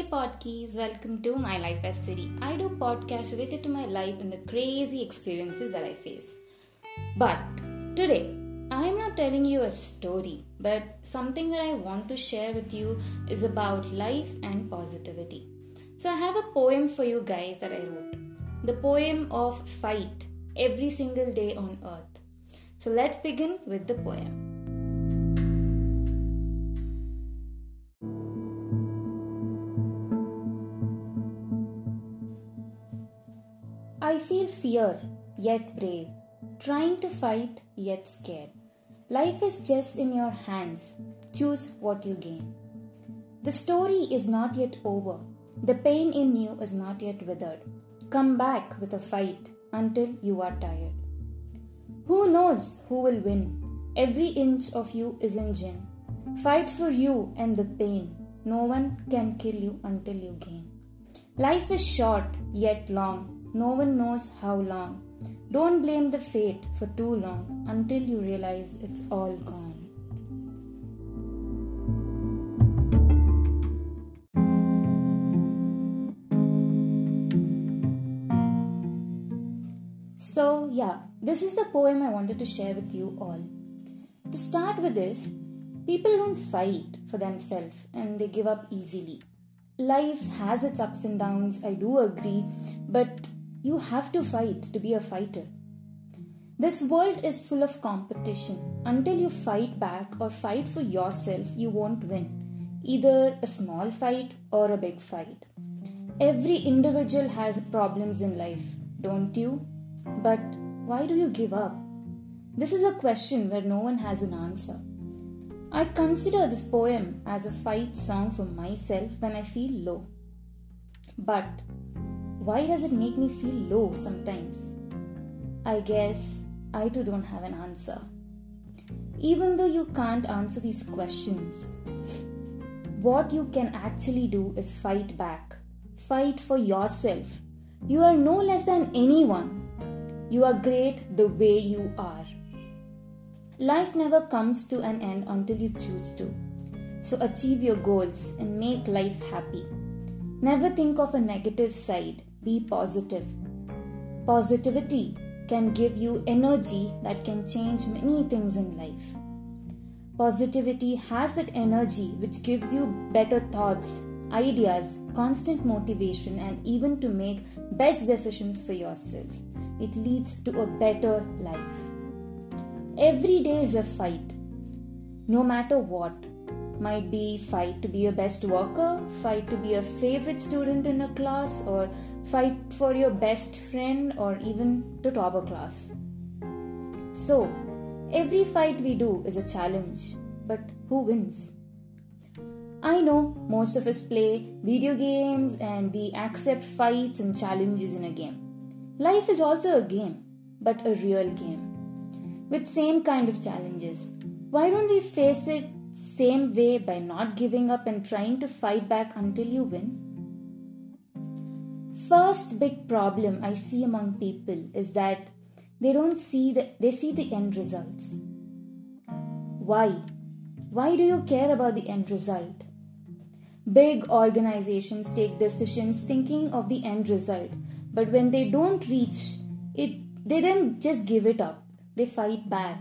Hey podkies, welcome to My Life as City. I do podcasts related to my life and the crazy experiences that I face. But today, I am not telling you a story, but something that I want to share with you is about life and positivity. So I have a poem for you guys that I wrote. The poem of fight every single day on earth. So let's begin with the poem. Feel fear, yet brave, trying to fight, yet scared. Life is just in your hands. Choose what you gain. The story is not yet over. The pain in you is not yet withered. Come back with a fight until you are tired. Who knows who will win? Every inch of you is in gin. Fight for you and the pain. No one can kill you until you gain. Life is short yet long. No one knows how long. Don't blame the fate for too long until you realize it's all gone. So, yeah, this is the poem I wanted to share with you all. To start with this, people don't fight for themselves and they give up easily. Life has its ups and downs, I do agree, but you have to fight to be a fighter. This world is full of competition. Until you fight back or fight for yourself, you won't win. Either a small fight or a big fight. Every individual has problems in life, don't you? But why do you give up? This is a question where no one has an answer. I consider this poem as a fight song for myself when I feel low. But why does it make me feel low sometimes? I guess I too don't have an answer. Even though you can't answer these questions, what you can actually do is fight back. Fight for yourself. You are no less than anyone. You are great the way you are. Life never comes to an end until you choose to. So achieve your goals and make life happy. Never think of a negative side. Be positive. Positivity can give you energy that can change many things in life. Positivity has that energy which gives you better thoughts, ideas, constant motivation, and even to make best decisions for yourself. It leads to a better life. Every day is a fight, no matter what might be fight to be a best worker, fight to be a favorite student in a class, or fight for your best friend, or even to top a class. So, every fight we do is a challenge, but who wins? I know most of us play video games and we accept fights and challenges in a game. Life is also a game, but a real game with same kind of challenges. Why don't we face it same way by not giving up and trying to fight back until you win? First big problem I see among people is that they don't see the they see the end results. Why? Why do you care about the end result? Big organizations take decisions thinking of the end result, but when they don't reach it, they don't just give it up, they fight back.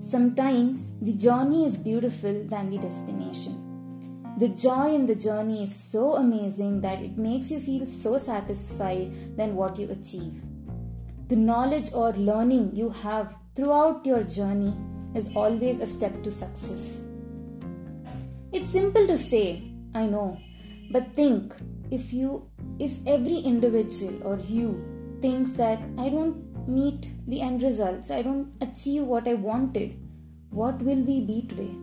Sometimes the journey is beautiful than the destination. The joy in the journey is so amazing that it makes you feel so satisfied than what you achieve. The knowledge or learning you have throughout your journey is always a step to success. It's simple to say, I know, but think if you if every individual or you thinks that I don't meet the end results, I don't achieve what I wanted, what will we be today?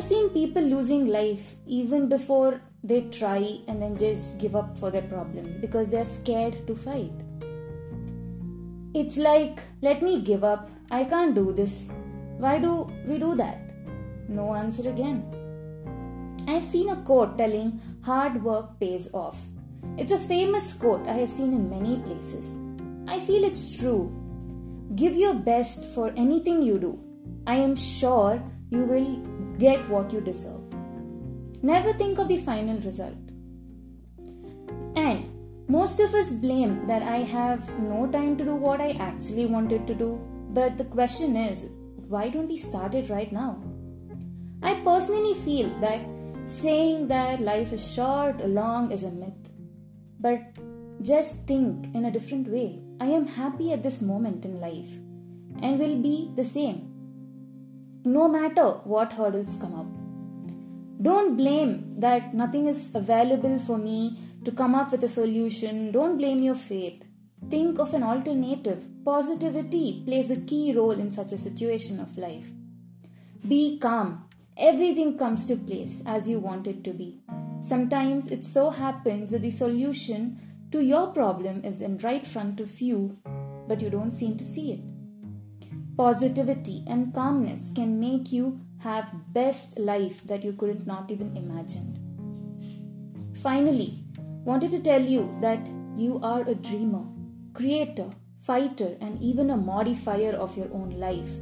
I have seen people losing life even before they try and then just give up for their problems because they're scared to fight. It's like, let me give up, I can't do this. Why do we do that? No answer again. I've seen a quote telling hard work pays off. It's a famous quote I have seen in many places. I feel it's true. Give your best for anything you do. I am sure you will get what you deserve. Never think of the final result. And most of us blame that I have no time to do what I actually wanted to do. But the question is, why don't we start it right now? I personally feel that saying that life is short or long is a myth. But just think in a different way. I am happy at this moment in life and will be the same no matter what hurdles come up. Don't blame that nothing is available for me to come up with a solution. Don't blame your fate. Think of an alternative. Positivity plays a key role in such a situation of life. Be calm. Everything comes to place as you want it to be. Sometimes it so happens that the solution to your problem is in right front of you, but you don't seem to see it positivity and calmness can make you have best life that you couldn't not even imagine. Finally wanted to tell you that you are a dreamer creator fighter and even a modifier of your own life.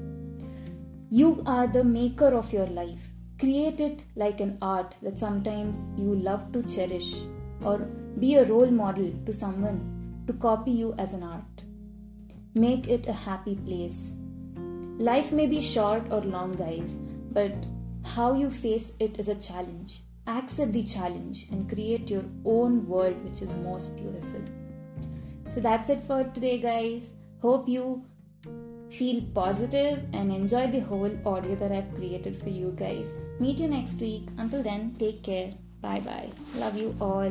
You are the maker of your life. Create it like an art that sometimes you love to cherish or be a role model to someone to copy you as an art. Make it a happy place Life may be short or long, guys, but how you face it is a challenge. Accept the challenge and create your own world, which is most beautiful. So that's it for today, guys. Hope you feel positive and enjoy the whole audio that I've created for you guys. Meet you next week. Until then, take care. Bye bye. Love you all.